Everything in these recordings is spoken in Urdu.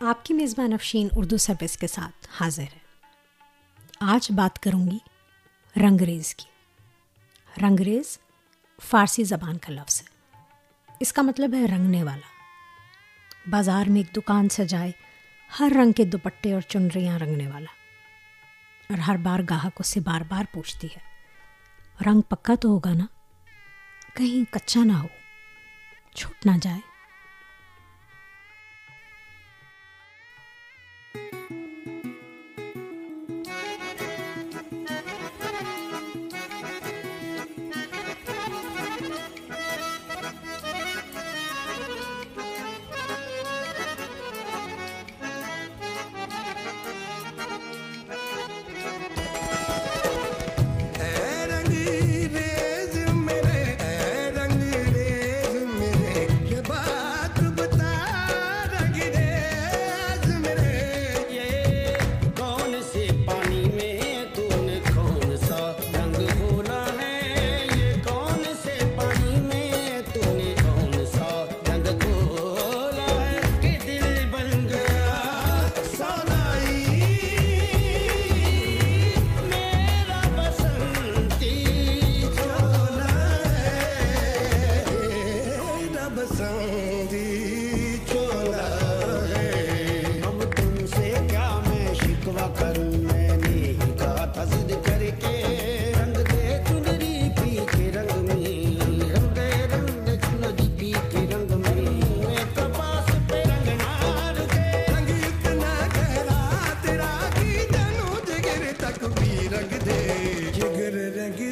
آپ کی میزبان افشین اردو سروس کے ساتھ حاضر ہے۔ آج بات کروں گی رنگریز کی۔ رنگریز فارسی زبان کا لفظ ہے۔ اس کا مطلب ہے رنگنے والا۔ بازار میں ایک دکان سے جائے ہر رنگ کے دوپٹے اور چنریاں رنگنے والا۔ اور ہر بار گاہک اس سے بار بار پوچھتی ہے، رنگ پکا تو ہوگا نا؟ کہیں کچا نہ ہو، چھوٹ نہ جائے۔ رنگ دے جگر رنگ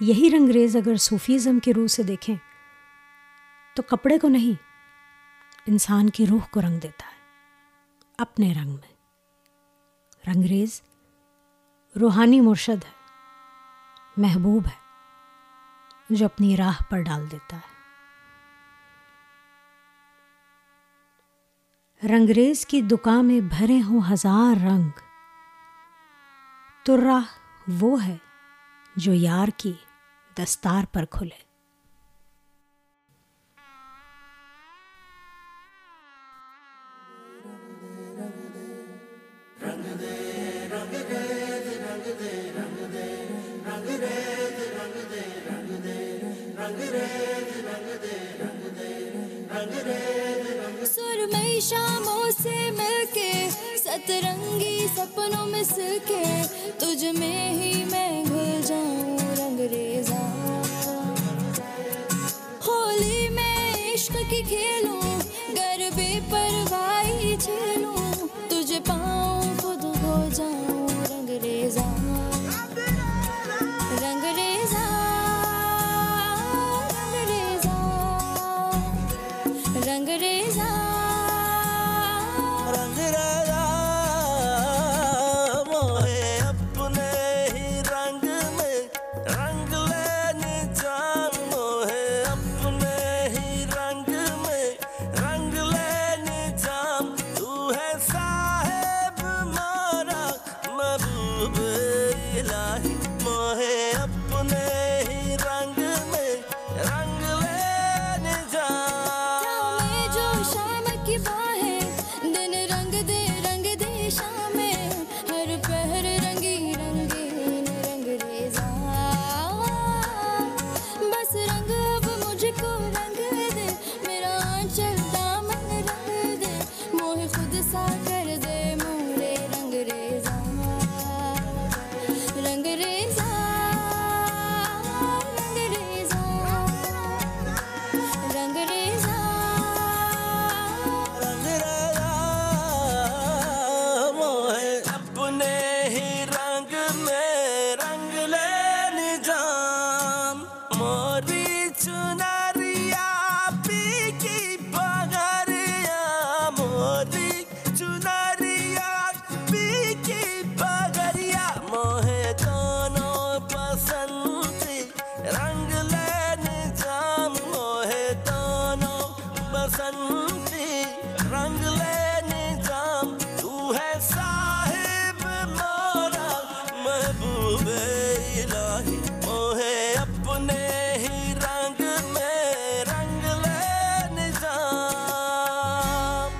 یہی رنگریز اگر صوفیزم کے روح سے دیکھیں، تو کپڑے کو نہیں، انسان کی روح کو رنگ دیتا ہے، اپنے رنگ میں۔ رنگریز روحانی مرشد ہے، محبوب ہے، جو اپنی راہ پر ڈال دیتا ہے۔ رنگریز کی دکان میں بھرے ہوں ہزار رنگ، تو راہ وہ ہے جو یار کی دستار پر کھلے۔ سرمئی شاموں سے مل کے، سترنگی سپنوں میں سل کے تجھ میں ہی میں عشق محبوب الہی موہے اپنے ہی رنگ میں رنگ لینی جان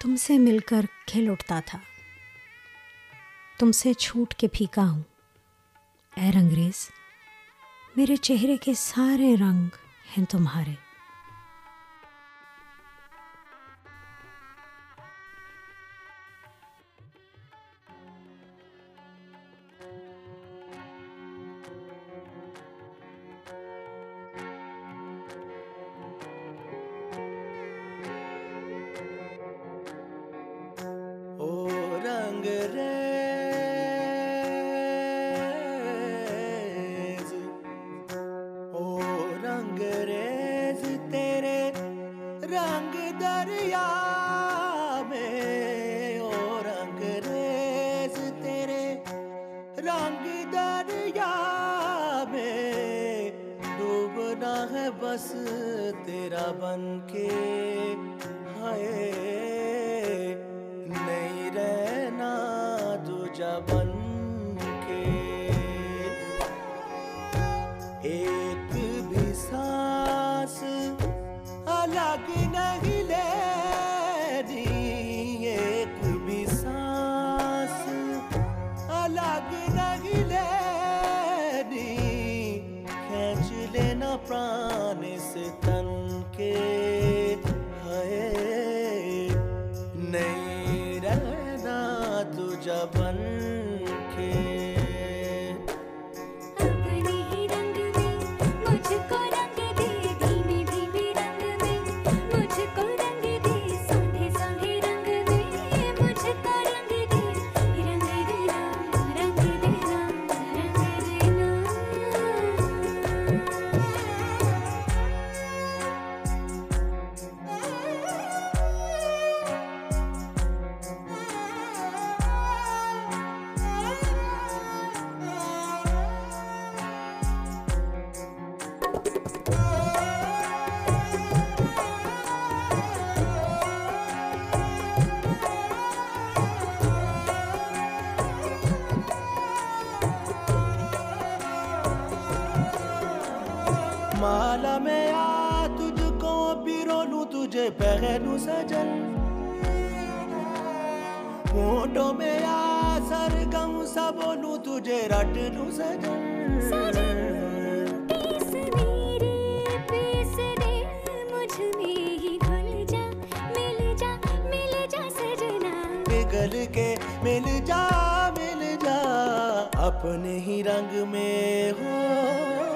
تم سے مل کر کھل اٹھتا تھا تم سے چھوٹ کے پھیکا ہوں اے رنگریز میرے چہرے کے سارے رنگ ہیں تمہارے بس تیرا بن کے ہائے اپنے ہی رنگ میں ہو۔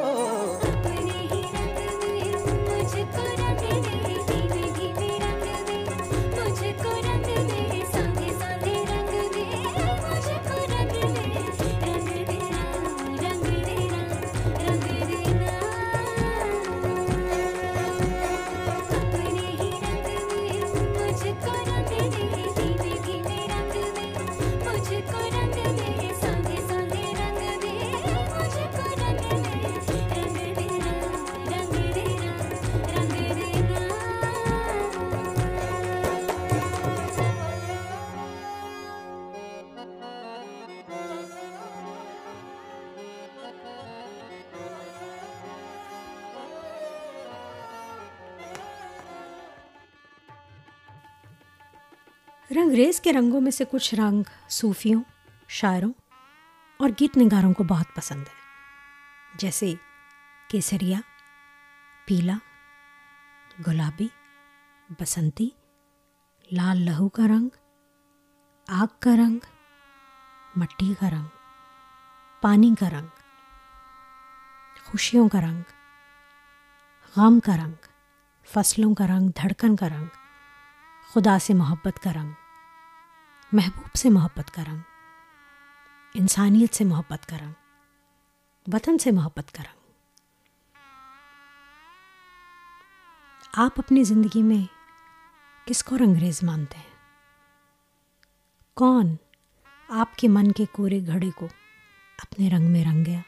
انگریز کے رنگوں میں سے کچھ رنگ صوفیوں، شاعروں اور گیت نگاروں کو بہت پسند ہے۔ جیسے کیسریا، پیلا، گلابی، بسنتی، لال لہو کا رنگ، آگ کا رنگ، مٹی کا رنگ، پانی کا رنگ، خوشیوں کا رنگ، غم کا رنگ، فصلوں کا رنگ، دھڑکن کا رنگ، خدا سے محبت کا رنگ۔ محبوب سے محبت کا رنگ انسانیت سے محبت کا رنگ وطن سے محبت کا رنگ آپ اپنی زندگی میں کس کو رنگریز مانتے ہیں؟ کون آپ کے من کے کورے گھڑے کو اپنے رنگ میں رنگ گیا؟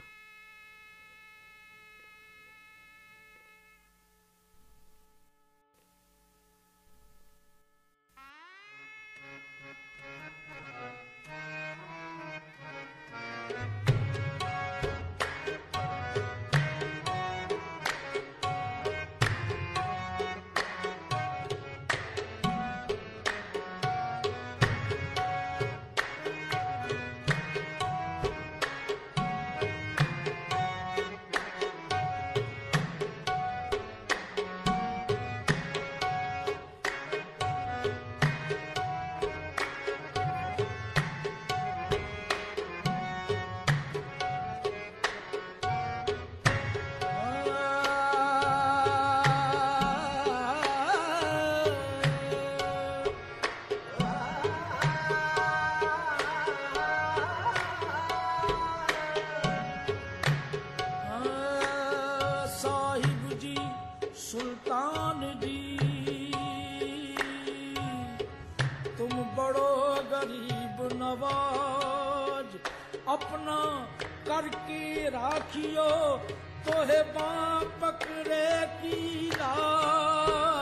تو ہے پکڑے کی لا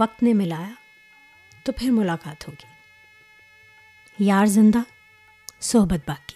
وقت نے ملایا تو پھر ملاقات ہوگی۔ یار زندہ صحبت بات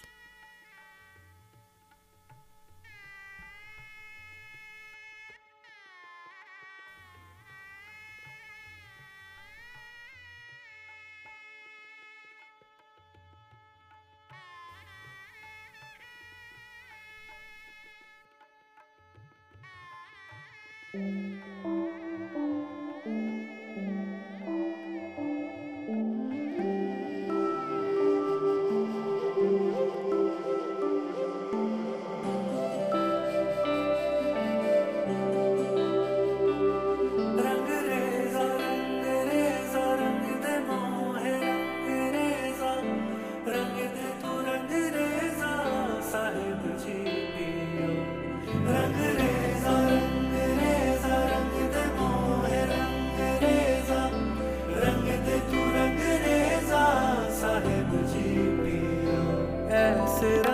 será?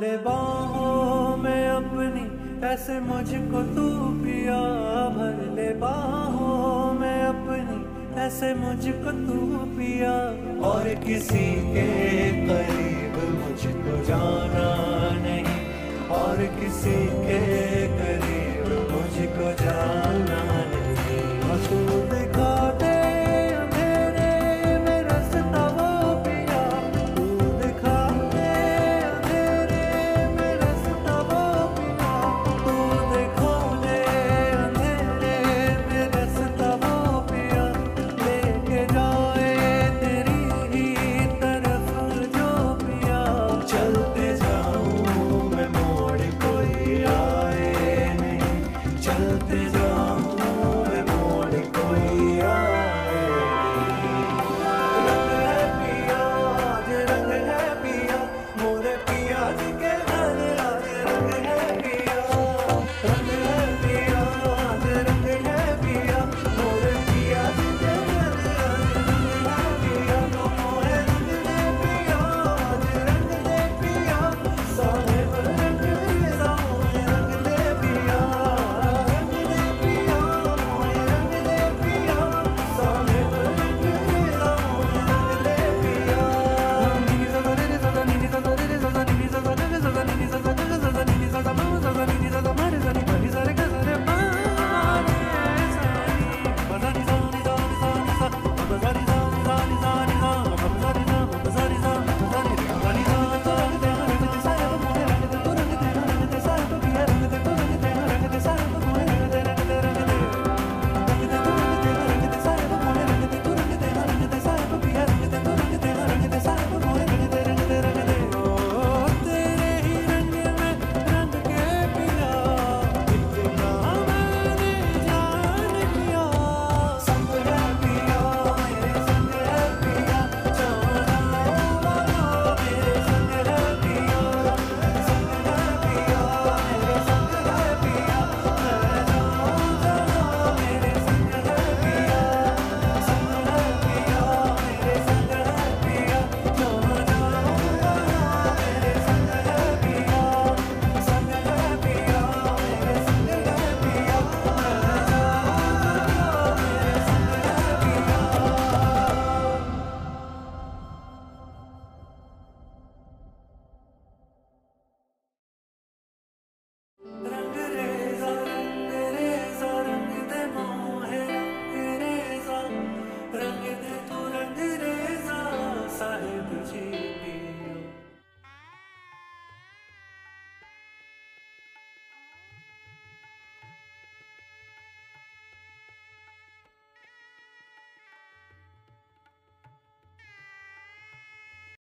لے باہوں میں اپنی ایسے مجھ کو تو پیا بھر لے باہوں میں اپنی ایسے مجھ کو تو پیا اور کسی کے قریب مجھ کو جانا نہیں اور کسی کے قریب مجھ کو جانا